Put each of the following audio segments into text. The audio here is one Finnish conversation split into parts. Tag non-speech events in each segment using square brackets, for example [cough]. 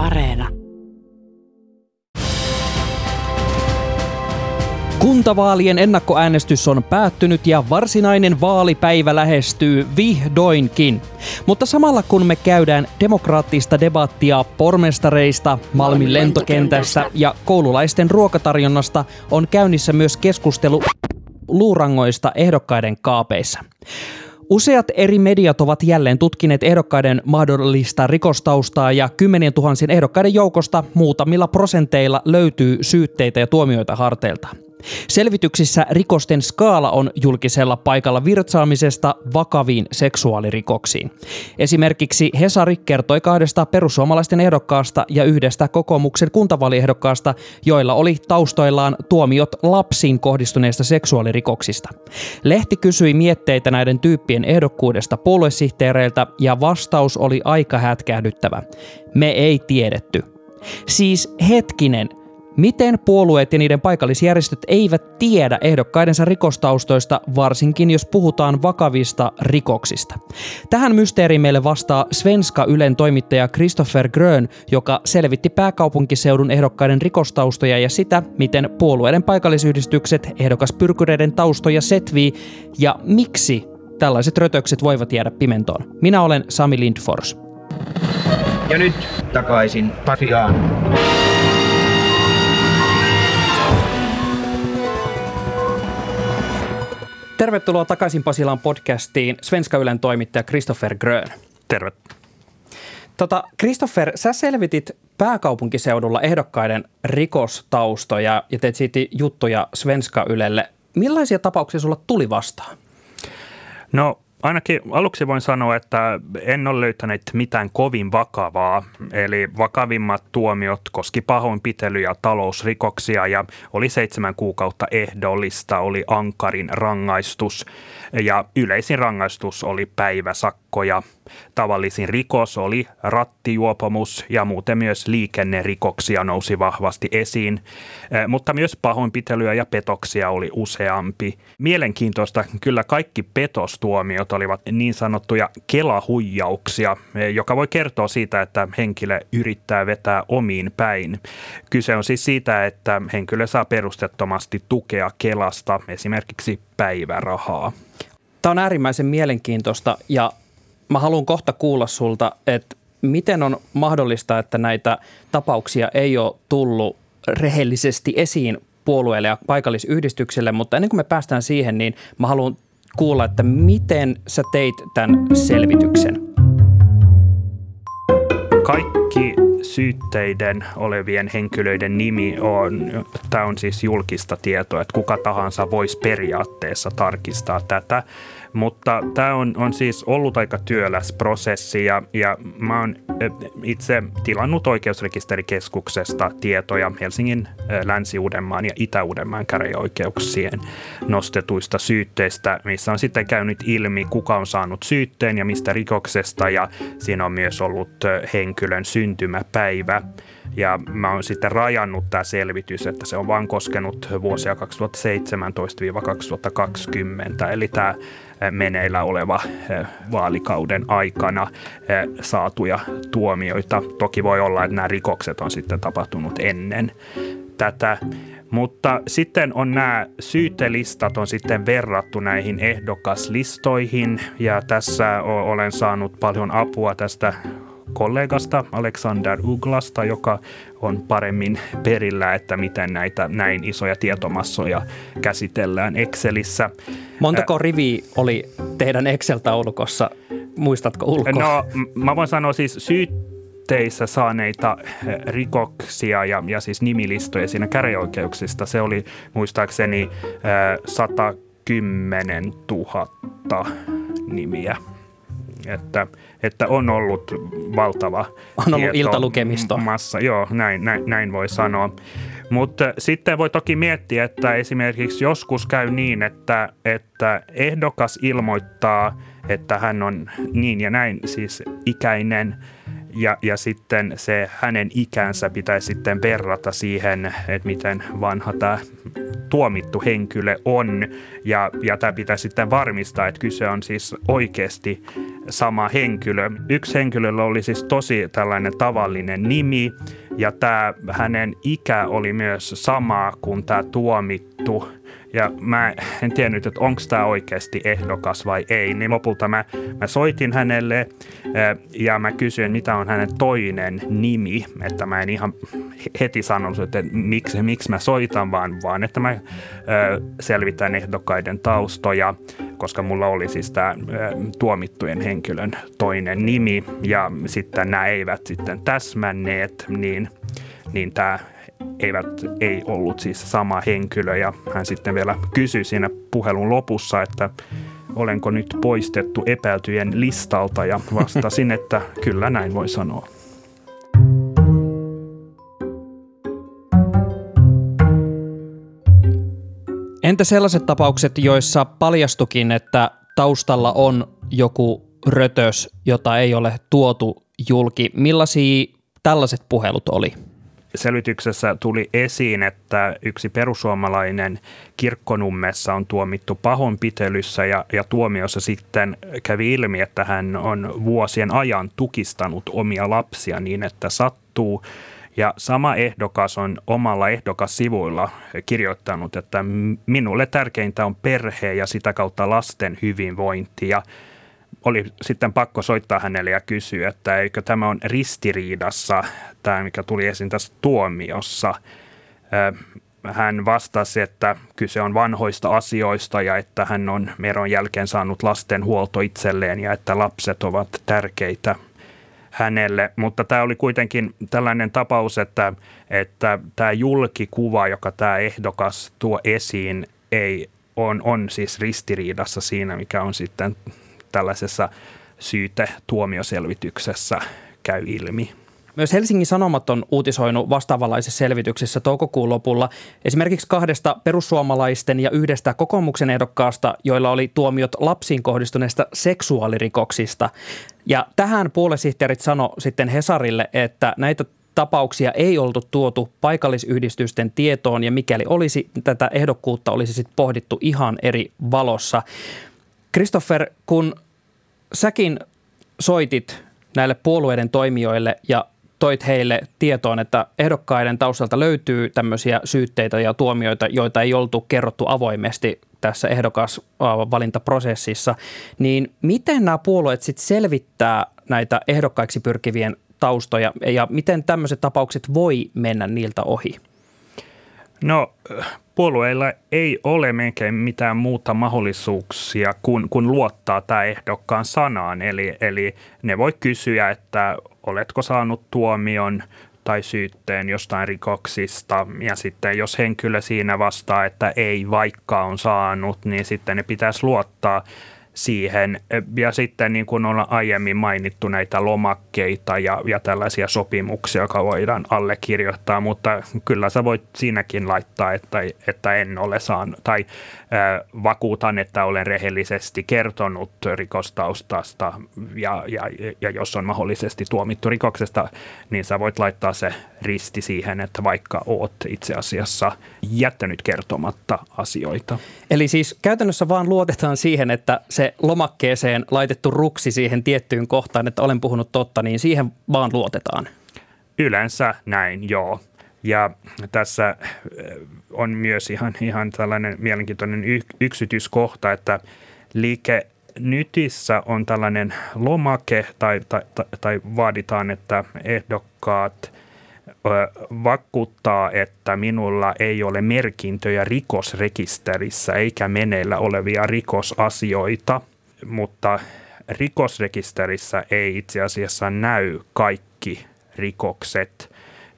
Areena. Kuntavaalien ennakkoäänestys on päättynyt ja varsinainen vaalipäivä lähestyy vihdoinkin. Mutta samalla kun me käydään demokraattista debattia pormestareista, Malmin lentokentästä ja koululaisten ruokatarjonnasta, on käynnissä myös keskustelu luurangoista ehdokkaiden kaapeissa. Useat eri mediat ovat jälleen tutkineet ehdokkaiden mahdollista rikostaustaa ja kymmenien tuhansien ehdokkaiden joukosta muutamilla prosenteilla löytyy syytteitä ja tuomioita harteilta. Selvityksissä rikosten skaala on julkisella paikalla virtsaamisesta vakaviin seksuaalirikoksiin. Esimerkiksi Hesari kertoi kahdesta perussuomalaisten ehdokkaasta ja yhdestä kokoomuksen kuntavaaliehdokkaasta, joilla oli taustoillaan tuomiot lapsiin kohdistuneista seksuaalirikoksista. Lehti kysyi mietteitä näiden tyyppien ehdokkuudesta puoluesihteereiltä ja vastaus oli aika hätkähdyttävä. Me ei tiedetty. Siis hetkinen, Miten puolueet ja niiden paikallisjärjestöt eivät tiedä ehdokkaidensa rikostaustoista, varsinkin jos puhutaan vakavista rikoksista? Tähän mysteeriin meille vastaa Svenska Ylen toimittaja Christopher Grön, joka selvitti pääkaupunkiseudun ehdokkaiden rikostaustoja ja sitä, miten puolueiden paikallisyhdistykset ehdokaspyrkyreiden taustoja setvii ja miksi tällaiset rötökset voivat jäädä pimentoon. Minä olen Sami Lindfors. Ja nyt takaisin Pasiaan. Tervetuloa takaisin Pasilan podcastiin Svenska Ylen toimittaja Christopher Grön. Terve. Tota, Christopher, sä selvitit pääkaupunkiseudulla ehdokkaiden rikostaustoja ja teet siitä juttuja Svenska Ylelle. Millaisia tapauksia sulla tuli vastaan? No Ainakin aluksi voin sanoa, että en ole löytänyt mitään kovin vakavaa. Eli vakavimmat tuomiot koski pahoinpitelyjä talousrikoksia ja oli seitsemän kuukautta ehdollista, oli ankarin rangaistus ja yleisin rangaistus oli päiväsakkoja. Tavallisin rikos oli rattijuopomus ja muuten myös liikennerikoksia nousi vahvasti esiin, mutta myös pahoinpitelyä ja petoksia oli useampi. Mielenkiintoista kyllä kaikki petostuomiot olivat niin sanottuja kelahuijauksia, joka voi kertoa siitä, että henkilö yrittää vetää omiin päin. Kyse on siis siitä, että henkilö saa perustettomasti tukea Kelasta, esimerkiksi päivärahaa. Tämä on äärimmäisen mielenkiintoista ja mä haluan kohta kuulla sulta, että miten on mahdollista, että näitä tapauksia ei ole tullut rehellisesti esiin puolueelle ja paikallisyhdistykselle, mutta ennen kuin me päästään siihen, niin mä haluan kuulla, että miten sä teit tämän selvityksen? Kaikki syytteiden olevien henkilöiden nimi on, tämä on siis julkista tietoa, että kuka tahansa voisi periaatteessa tarkistaa tätä. Mutta tämä on, on siis ollut aika työläs prosessi ja, ja mä oon itse tilannut oikeusrekisterikeskuksesta tietoja Helsingin, Länsi-Uudenmaan ja Itä-Uudenmaan käräjäoikeuksien nostetuista syytteistä, missä on sitten käynyt ilmi, kuka on saanut syytteen ja mistä rikoksesta ja siinä on myös ollut henkilön syntymäpäivä. Ja mä oon sitten rajannut tämä selvitys, että se on vain koskenut vuosia 2017-2020, eli tämä meneillä oleva vaalikauden aikana saatuja tuomioita. Toki voi olla, että nämä rikokset on sitten tapahtunut ennen tätä. Mutta sitten on nämä syytelistat on sitten verrattu näihin ehdokaslistoihin ja tässä olen saanut paljon apua tästä kollegasta Alexander Uglasta, joka on paremmin perillä, että miten näitä näin isoja tietomassoja käsitellään Excelissä. Montako riviä oli teidän Excel-taulukossa? Muistatko ulkoa? No, mä voin sanoa siis syytteissä saaneita rikoksia ja, ja siis nimilistoja siinä käräjäoikeuksista. Se oli muistaakseni 110 000 nimiä. Että, että on ollut valtava On ollut iltalukemisto. Massa, joo, näin, näin, näin voi sanoa. Mutta sitten voi toki miettiä, että esimerkiksi joskus käy niin, että, että ehdokas ilmoittaa, että hän on niin ja näin siis ikäinen ja, ja sitten se hänen ikänsä pitäisi sitten verrata siihen, että miten vanha tämä tuomittu henkilö on. Ja, ja tämä pitää sitten varmistaa, että kyse on siis oikeasti sama henkilö. Yksi henkilöllä oli siis tosi tällainen tavallinen nimi ja tämä hänen ikä oli myös sama kuin tämä tuomittu ja mä en tiennyt, että onko tämä oikeasti ehdokas vai ei. Niin lopulta mä, mä soitin hänelle ja mä kysyin, mitä on hänen toinen nimi. Että mä en ihan heti sanonut, että miksi, miksi mä soitan, vaan, vaan että mä selvitän ehdokkaiden taustoja, koska mulla oli siis tämä tuomittujen henkilön toinen nimi ja sitten nämä eivät sitten täsmänneet, niin, niin tämä eivät, ei ollut siis sama henkilö ja hän sitten vielä kysyi siinä puhelun lopussa, että olenko nyt poistettu epäiltyjen listalta ja vastasin, [laughs] että kyllä näin voi sanoa. Entä sellaiset tapaukset, joissa paljastukin, että taustalla on joku rötös, jota ei ole tuotu julki? Millaisia tällaiset puhelut oli? Selvityksessä tuli esiin, että yksi perussuomalainen kirkkonummessa on tuomittu pahoinpitelyssä ja, ja tuomiossa sitten kävi ilmi, että hän on vuosien ajan tukistanut omia lapsia niin, että sattuu. Ja sama ehdokas on omalla ehdokassivuilla kirjoittanut, että minulle tärkeintä on perhe ja sitä kautta lasten hyvinvointi. Ja oli sitten pakko soittaa hänelle ja kysyä, että eikö tämä on ristiriidassa, tämä mikä tuli esiin tässä tuomiossa. Hän vastasi, että kyse on vanhoista asioista ja että hän on meron jälkeen saanut lasten huolto itselleen ja että lapset ovat tärkeitä hänelle. Mutta tämä oli kuitenkin tällainen tapaus, että, että tämä julkikuva, joka tämä ehdokas tuo esiin, ei on, on siis ristiriidassa siinä, mikä on sitten tällaisessa syyte-tuomioselvityksessä käy ilmi. Myös Helsingin Sanomat on uutisoinut vastaavanlaisessa selvityksessä toukokuun lopulla esimerkiksi kahdesta perussuomalaisten ja yhdestä kokoomuksen ehdokkaasta, joilla oli tuomiot lapsiin kohdistuneista seksuaalirikoksista. Ja tähän puolesihteerit sano sitten Hesarille, että näitä tapauksia ei oltu tuotu paikallisyhdistysten tietoon ja mikäli olisi, tätä ehdokkuutta olisi sitten pohdittu ihan eri valossa. Christopher, kun säkin soitit näille puolueiden toimijoille ja toit heille tietoon, että ehdokkaiden taustalta löytyy tämmöisiä syytteitä ja tuomioita, joita ei oltu kerrottu avoimesti tässä ehdokasvalintaprosessissa, niin miten nämä puolueet sitten selvittää näitä ehdokkaiksi pyrkivien taustoja ja miten tämmöiset tapaukset voi mennä niiltä ohi? No puolueilla ei ole melkein mitään muuta mahdollisuuksia kuin, kuin luottaa tämä ehdokkaan sanaan. Eli, eli ne voi kysyä, että oletko saanut tuomion tai syytteen jostain rikoksista ja sitten jos henkilö siinä vastaa, että ei vaikka on saanut, niin sitten ne pitäisi luottaa siihen. Ja sitten niin kuin on aiemmin mainittu näitä lomakkeita ja, ja tällaisia sopimuksia, jotka voidaan allekirjoittaa, mutta kyllä sä voit siinäkin laittaa, että, että en ole saanut tai äh, vakuutan, että olen rehellisesti kertonut rikostaustasta ja, ja, ja jos on mahdollisesti tuomittu rikoksesta, niin sä voit laittaa se risti siihen, että vaikka oot itse asiassa jättänyt kertomatta asioita. Eli siis käytännössä vaan luotetaan siihen, että se lomakkeeseen laitettu ruksi siihen tiettyyn kohtaan, että olen puhunut totta, niin siihen vaan luotetaan. Yleensä näin, joo. Ja tässä eh, on myös ihan, ihan tällainen mielenkiintoinen yksityiskohta, että liike Nytissä on tällainen lomake tai, tai, tai, tai vaaditaan, että ehdokkaat vakuuttaa, että minulla ei ole merkintöjä rikosrekisterissä eikä meneillä olevia rikosasioita, mutta rikosrekisterissä ei itse asiassa näy kaikki rikokset.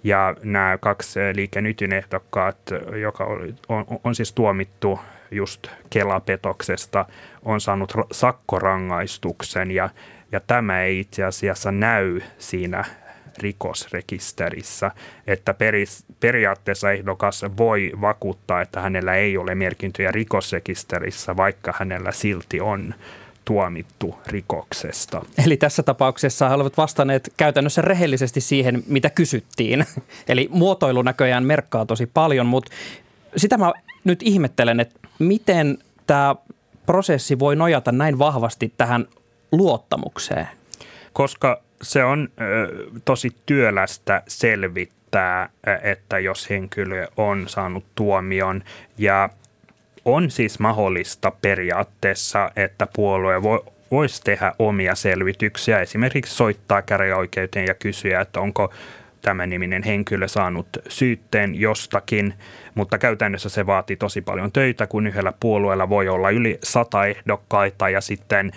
Ja nämä kaksi liikenytin ehdokkaat, joka on, on siis tuomittu just kelapetoksesta, on saanut sakkorangaistuksen ja, ja tämä ei itse asiassa näy siinä rikosrekisterissä, että peris, periaatteessa ehdokas voi vakuuttaa, että hänellä ei ole merkintöjä rikosrekisterissä, vaikka hänellä silti on tuomittu rikoksesta. Eli tässä tapauksessa he olivat vastanneet käytännössä rehellisesti siihen, mitä kysyttiin. [laughs] Eli muotoilu näköjään merkkaa tosi paljon, mutta sitä mä nyt ihmettelen, että miten tämä prosessi voi nojata näin vahvasti tähän luottamukseen? Koska se on tosi työlästä selvittää, että jos henkilö on saanut tuomion. Ja on siis mahdollista periaatteessa, että puolue voi, voisi tehdä omia selvityksiä, esimerkiksi soittaa käräjäoikeuteen ja kysyä, että onko tämä niminen henkilö saanut syytteen jostakin, mutta käytännössä se vaatii tosi paljon töitä, kun yhdellä puolueella voi olla yli sata ehdokkaita ja sitten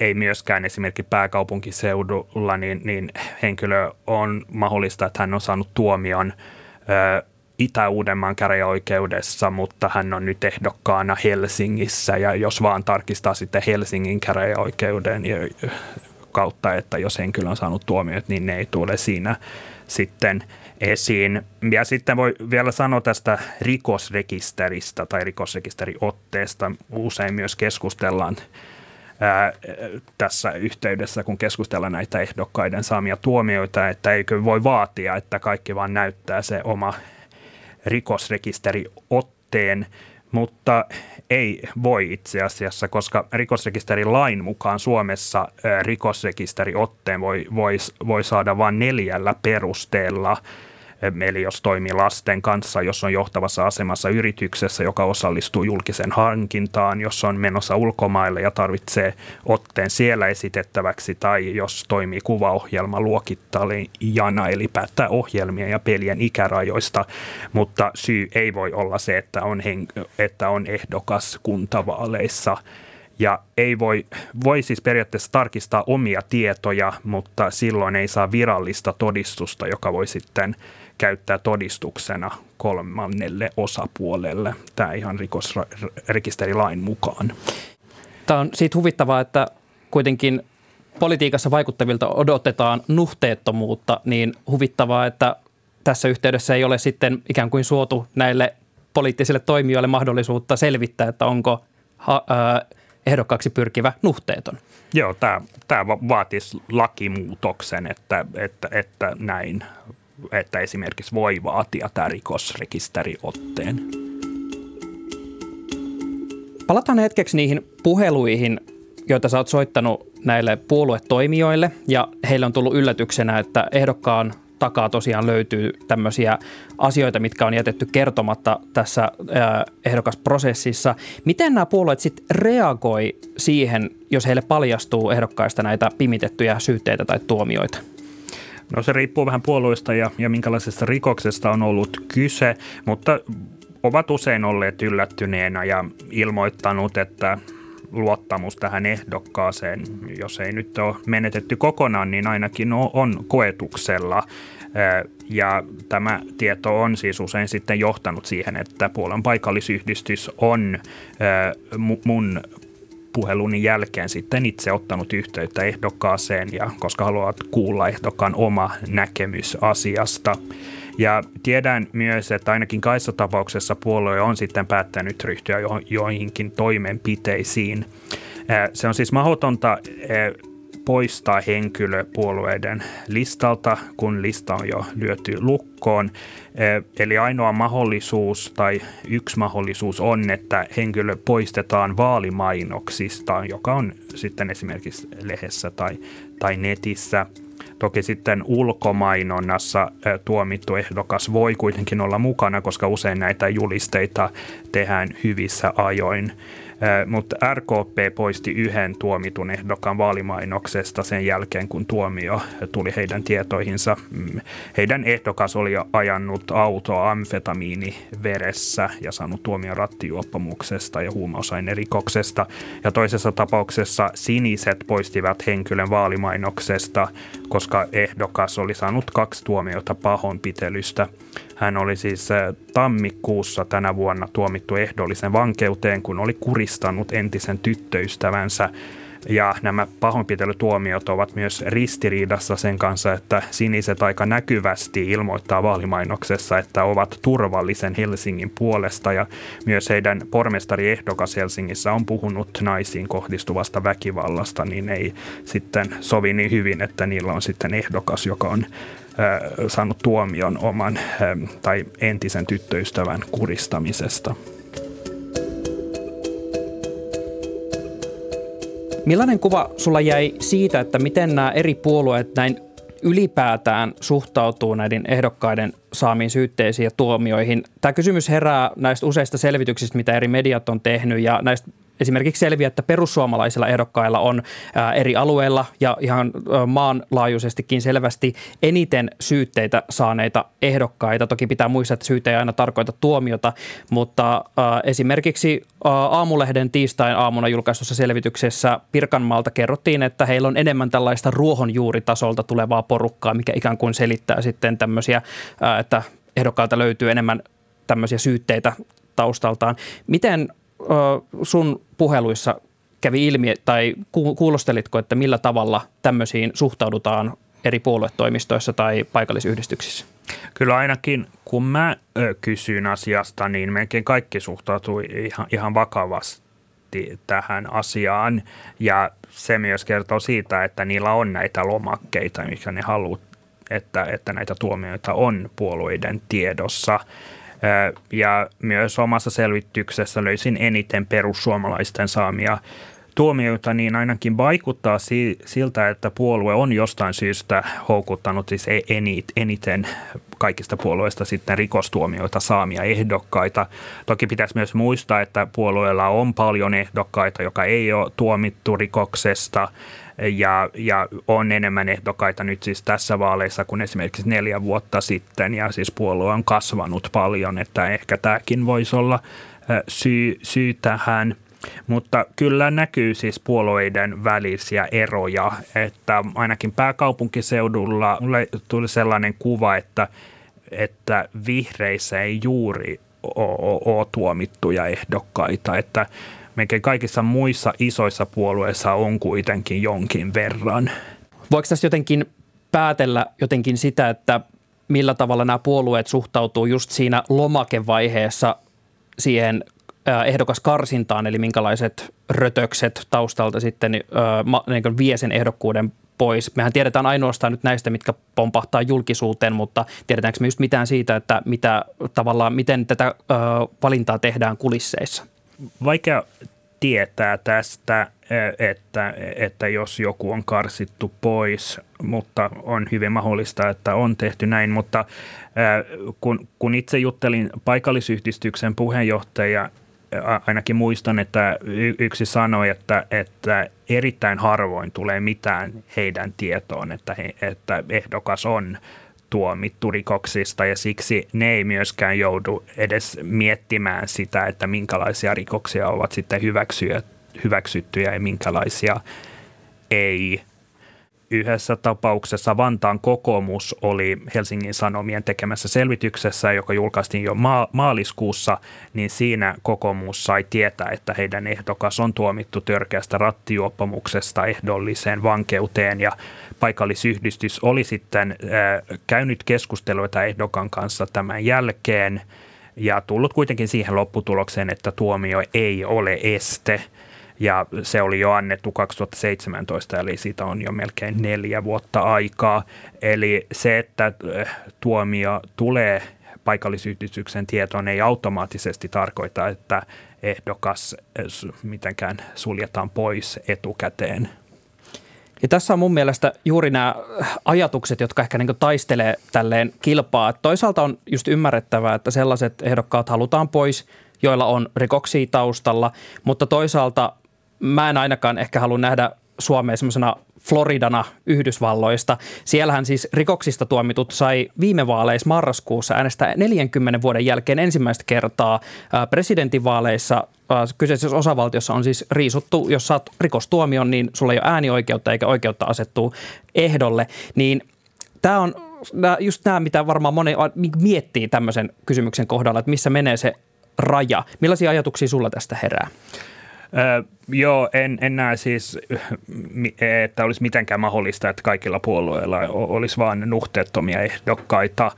ei myöskään esimerkiksi pääkaupunkiseudulla, niin, niin henkilö on mahdollista, että hän on saanut tuomion Itä-Uudenmaan käräjäoikeudessa, mutta hän on nyt ehdokkaana Helsingissä ja jos vaan tarkistaa sitten Helsingin käräjäoikeuden kautta, että jos henkilö on saanut tuomiot, niin ne ei tule siinä sitten esiin. Ja sitten voi vielä sanoa tästä rikosrekisteristä tai rikosrekisteriotteesta. Usein myös keskustellaan ää, tässä yhteydessä, kun keskustellaan näitä ehdokkaiden saamia tuomioita, että eikö voi vaatia, että kaikki vaan näyttää se oma rikosrekisteriotteen, mutta ei voi itse asiassa, koska rikosrekisterilain mukaan Suomessa rikosrekisteriotteen voi, voi, voi saada vain neljällä perusteella – Eli jos toimii lasten kanssa, jos on johtavassa asemassa yrityksessä, joka osallistuu julkisen hankintaan, jos on menossa ulkomaille ja tarvitsee otteen siellä esitettäväksi, tai jos toimii kuvaohjelma luokittajana, eli päättää ohjelmia ja pelien ikärajoista, mutta syy ei voi olla se, että on, hen- että on ehdokas kuntavaaleissa – ja ei voi, voi siis periaatteessa tarkistaa omia tietoja, mutta silloin ei saa virallista todistusta, joka voi sitten käyttää todistuksena kolmannelle osapuolelle. Tämä ihan rikosrekisterilain mukaan. Tämä on siitä huvittavaa, että kuitenkin politiikassa vaikuttavilta odotetaan nuhteettomuutta, niin huvittavaa, että tässä yhteydessä ei ole sitten ikään kuin suotu näille poliittisille toimijoille mahdollisuutta selvittää, että onko ha, äh, ehdokkaaksi pyrkivä nuhteeton. Joo, tämä, tämä vaatisi lakimuutoksen, että, että, että näin että esimerkiksi voi vaatia tämä rikosrekisteriotteen. Palataan hetkeksi niihin puheluihin, joita sä oot soittanut näille puoluetoimijoille ja heille on tullut yllätyksenä, että ehdokkaan takaa tosiaan löytyy tämmöisiä asioita, mitkä on jätetty kertomatta tässä ehdokasprosessissa. Miten nämä puolueet sitten reagoi siihen, jos heille paljastuu ehdokkaista näitä pimitettyjä syytteitä tai tuomioita? No se riippuu vähän puolueesta ja, ja minkälaisesta rikoksesta on ollut kyse, mutta ovat usein olleet yllättyneenä ja ilmoittanut, että luottamus tähän ehdokkaaseen, jos ei nyt ole menetetty kokonaan, niin ainakin on koetuksella. Ja tämä tieto on siis usein sitten johtanut siihen, että Puolan paikallisyhdistys on mun puhelun jälkeen sitten itse ottanut yhteyttä ehdokkaaseen ja koska haluat kuulla ehdokkaan oma näkemys asiasta. Ja tiedän myös, että ainakin kaissa tapauksessa puolue on sitten päättänyt ryhtyä jo, joihinkin toimenpiteisiin. Se on siis mahdotonta poistaa henkilö puolueiden listalta, kun lista on jo lyöty lukkoon. Eli ainoa mahdollisuus tai yksi mahdollisuus on, että henkilö poistetaan vaalimainoksista, joka on sitten esimerkiksi lehdessä tai, tai netissä. Toki sitten ulkomainonnassa tuomittu ehdokas voi kuitenkin olla mukana, koska usein näitä julisteita tehdään hyvissä ajoin. Mutta RKP poisti yhden tuomitun ehdokkaan vaalimainoksesta sen jälkeen, kun tuomio tuli heidän tietoihinsa. Mm, heidän ehdokas oli ajanut autoa amfetamiini veressä ja saanut tuomion rattijuoppamuksesta ja huumausainerikoksesta. Ja toisessa tapauksessa siniset poistivat henkilön vaalimainoksesta, koska ehdokas oli saanut kaksi tuomiota pahoinpitelystä. Hän oli siis tammikuussa tänä vuonna tuomittu ehdollisen vankeuteen, kun oli kuristanut entisen tyttöystävänsä ja nämä pahoinpitelytuomiot ovat myös ristiriidassa sen kanssa, että siniset aika näkyvästi ilmoittaa vaalimainoksessa, että ovat turvallisen Helsingin puolesta ja myös heidän pormestariehdokas Helsingissä on puhunut naisiin kohdistuvasta väkivallasta, niin ei sitten sovi niin hyvin, että niillä on sitten ehdokas, joka on saanut tuomion oman tai entisen tyttöystävän kuristamisesta. Millainen kuva sulla jäi siitä, että miten nämä eri puolueet näin ylipäätään suhtautuu näiden ehdokkaiden saamiin syytteisiin ja tuomioihin? Tämä kysymys herää näistä useista selvityksistä, mitä eri mediat on tehnyt ja näistä esimerkiksi selviää, että perussuomalaisilla ehdokkailla on eri alueilla ja ihan maanlaajuisestikin selvästi eniten syytteitä saaneita ehdokkaita. Toki pitää muistaa, että syyte ei aina tarkoita tuomiota, mutta esimerkiksi Aamulehden tiistain aamuna julkaistussa selvityksessä Pirkanmaalta kerrottiin, että heillä on enemmän tällaista ruohonjuuritasolta tulevaa porukkaa, mikä ikään kuin selittää sitten tämmöisiä, että ehdokkailta löytyy enemmän tämmöisiä syytteitä taustaltaan. Miten sun puheluissa kävi ilmi tai kuulostelitko, että millä tavalla tämmöisiin suhtaudutaan eri puoluetoimistoissa tai paikallisyhdistyksissä? Kyllä ainakin kun mä kysyin asiasta, niin melkein kaikki suhtautui ihan, ihan vakavasti tähän asiaan. Ja se myös kertoo siitä, että niillä on näitä lomakkeita, mikä ne haluaa, että, että näitä tuomioita on puolueiden tiedossa. Ja myös omassa selvityksessä löysin eniten perussuomalaisten saamia tuomioita, niin ainakin vaikuttaa siltä, että puolue on jostain syystä houkuttanut siis e- eniten kaikista puolueista sitten rikostuomioita saamia ehdokkaita. Toki pitäisi myös muistaa, että puolueella on paljon ehdokkaita, joka ei ole tuomittu rikoksesta ja, ja on enemmän ehdokkaita nyt siis tässä vaaleissa kuin esimerkiksi neljä vuotta sitten ja siis puolue on kasvanut paljon, että ehkä tämäkin voisi olla syy, syy tähän. Mutta kyllä näkyy siis puolueiden välisiä eroja, että ainakin pääkaupunkiseudulla tuli sellainen kuva, että, että vihreissä ei juuri ole tuomittuja ehdokkaita, että melkein kaikissa muissa isoissa puolueissa on kuitenkin jonkin verran. Voiko tässä jotenkin päätellä jotenkin sitä, että millä tavalla nämä puolueet suhtautuu just siinä lomakevaiheessa siihen ehdokas karsintaan, eli minkälaiset rötökset taustalta sitten niin vie sen ehdokkuuden pois. Mehän tiedetään ainoastaan nyt näistä, mitkä pompahtaa julkisuuteen, mutta tiedetäänkö me just mitään siitä, että mitä, tavallaan, miten tätä valintaa tehdään kulisseissa? Vaikea tietää tästä, että, että jos joku on karsittu pois, mutta on hyvin mahdollista, että on tehty näin. Mutta kun, kun itse juttelin paikallisyhdistyksen puheenjohtaja, ainakin muistan, että yksi sanoi, että, että erittäin harvoin tulee mitään heidän tietoon, että, he, että ehdokas on tuomittu rikoksista ja siksi ne ei myöskään joudu edes miettimään sitä, että minkälaisia rikoksia ovat sitten hyväksyttyjä ja minkälaisia ei. Yhdessä tapauksessa Vantaan kokoomus oli Helsingin Sanomien tekemässä selvityksessä, joka julkaistiin jo ma- maaliskuussa, niin siinä kokoomus sai tietää, että heidän ehdokas on tuomittu törkeästä rattijuoppamuksesta ehdolliseen vankeuteen. Ja paikallisyhdistys oli sitten äh, käynyt keskusteluita ehdokan kanssa tämän jälkeen ja tullut kuitenkin siihen lopputulokseen, että tuomio ei ole este – ja se oli jo annettu 2017, eli siitä on jo melkein neljä vuotta aikaa. Eli se, että äh, tuomio tulee paikallisyhdistyksen tietoon, ei automaattisesti tarkoita, että ehdokas äh, mitenkään suljetaan pois etukäteen. Ja tässä on mun mielestä juuri nämä ajatukset, jotka ehkä niin taistelee tälleen kilpaa. Toisaalta on just ymmärrettävää, että sellaiset ehdokkaat halutaan pois, joilla on rikoksia taustalla, mutta toisaalta mä en ainakaan ehkä halua nähdä Suomea semmoisena Floridana Yhdysvalloista. Siellähän siis rikoksista tuomitut sai viime vaaleissa marraskuussa äänestää 40 vuoden jälkeen ensimmäistä kertaa presidentinvaaleissa. Kyseisessä osavaltiossa on siis riisuttu, jos saat rikostuomion, niin sulla ei ole äänioikeutta eikä oikeutta asettua ehdolle. Niin tämä on just nämä, mitä varmaan moni miettii tämmöisen kysymyksen kohdalla, että missä menee se raja. Millaisia ajatuksia sulla tästä herää? Joo, en, en näe siis, että olisi mitenkään mahdollista, että kaikilla puolueilla olisi vain nuhteettomia ehdokkaita.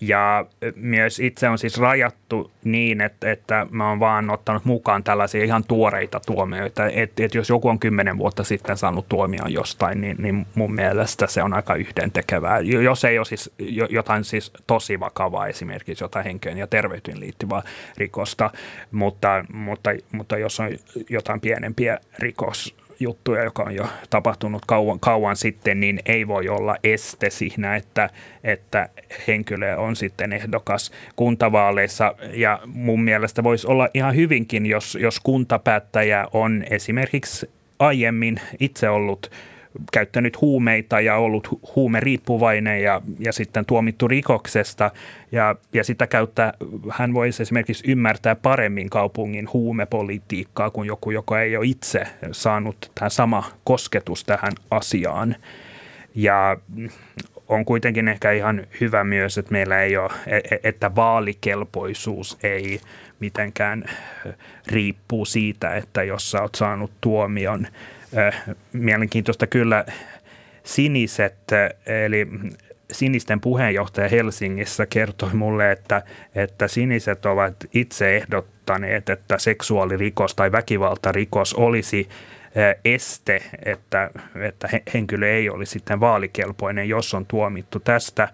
Ja myös itse on siis rajattu niin, että, että mä oon vaan ottanut mukaan tällaisia ihan tuoreita tuomioita. Että et jos joku on kymmenen vuotta sitten saanut tuomion jostain, niin, niin mun mielestä se on aika yhdentekevää. Jos ei ole siis jotain siis tosi vakavaa, esimerkiksi jotain henkeen ja terveyteen liittyvää rikosta, mutta, mutta, mutta jos on jotain pienempiä rikos, juttuja, joka on jo tapahtunut kauan, kauan sitten, niin ei voi olla este siinä, että, että henkilö on sitten ehdokas kuntavaaleissa. Ja mun mielestä voisi olla ihan hyvinkin, jos, jos kuntapäättäjä on esimerkiksi aiemmin itse ollut käyttänyt huumeita ja ollut huumeriippuvainen ja, ja sitten tuomittu rikoksesta. Ja, ja sitä käyttää hän voisi esimerkiksi ymmärtää paremmin kaupungin huumepolitiikkaa kuin joku, joka ei ole itse saanut tämä sama kosketus tähän asiaan. Ja on kuitenkin ehkä ihan hyvä myös, että meillä ei ole, e, e, että vaalikelpoisuus ei mitenkään riippuu siitä, että jos sä oot saanut tuomion – Mielenkiintoista kyllä siniset, eli sinisten puheenjohtaja Helsingissä kertoi mulle, että, että siniset ovat itse ehdottaneet, että seksuaalirikos tai väkivaltarikos olisi este, että, että henkilö ei olisi sitten vaalikelpoinen, jos on tuomittu tästä.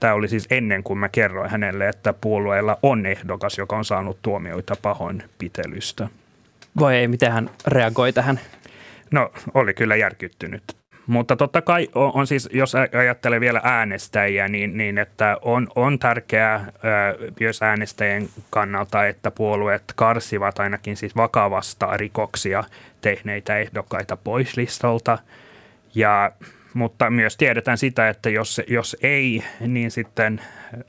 Tämä oli siis ennen kuin mä kerroin hänelle, että puolueella on ehdokas, joka on saanut tuomioita pahoinpitelystä. Voi ei, miten hän reagoi tähän No oli kyllä järkyttynyt. Mutta totta kai on, on siis, jos ajattelee vielä äänestäjiä, niin, niin että on, on tärkeää myös äänestäjien kannalta, että puolueet karsivat ainakin siis vakavasta rikoksia tehneitä ehdokkaita pois listolta. Ja, mutta myös tiedetään sitä, että jos, jos ei, niin sitten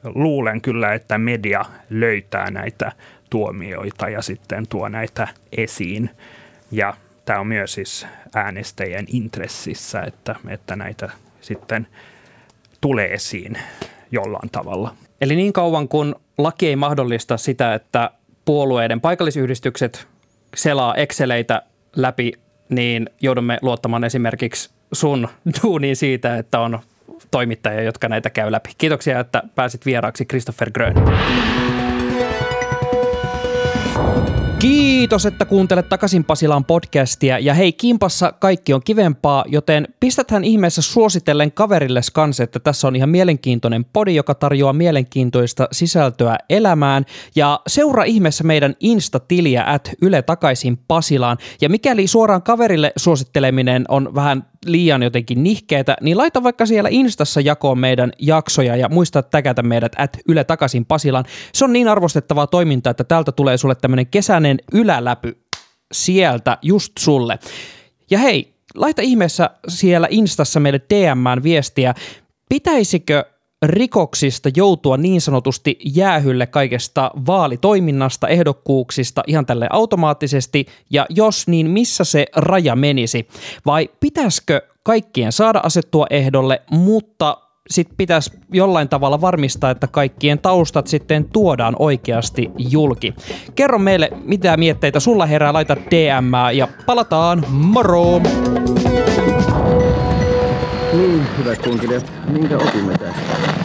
luulen kyllä, että media löytää näitä tuomioita ja sitten tuo näitä esiin. Ja tämä on myös siis äänestäjien intressissä, että, että näitä sitten tulee esiin jollain tavalla. Eli niin kauan kun laki ei mahdollista sitä, että puolueiden paikallisyhdistykset selaa Exceleitä läpi, niin joudumme luottamaan esimerkiksi sun [laughs] duuniin siitä, että on toimittajia, jotka näitä käy läpi. Kiitoksia, että pääsit vieraaksi Christopher Grön. Kiitos, että kuuntelet takaisin Pasilaan podcastia. Ja hei, kimpassa kaikki on kivempaa, joten pistäthän ihmeessä suositellen kaverille kanssa, että tässä on ihan mielenkiintoinen podi, joka tarjoaa mielenkiintoista sisältöä elämään. Ja seuraa ihmeessä meidän Insta-tiliä at Yle takaisin Pasilaan. Ja mikäli suoraan kaverille suositteleminen on vähän liian jotenkin nihkeitä, niin laita vaikka siellä Instassa jakoon meidän jaksoja ja muista täkätä meidät at Yle takaisin Pasilaan. Se on niin arvostettavaa toimintaa, että täältä tulee sulle tämmöinen kesäinen yläläpy sieltä just sulle. Ja hei, laita ihmeessä siellä Instassa meille DMään viestiä, pitäisikö rikoksista joutua niin sanotusti jäähylle kaikesta vaalitoiminnasta, ehdokkuuksista ihan tälle automaattisesti, ja jos niin missä se raja menisi? Vai pitäisikö kaikkien saada asettua ehdolle, mutta sitten pitäisi jollain tavalla varmistaa, että kaikkien taustat sitten tuodaan oikeasti julki. Kerro meille, mitä mietteitä sulla herää, laita DM ja palataan, moro! Hyvät kuuntelijat, minkä opimme tästä?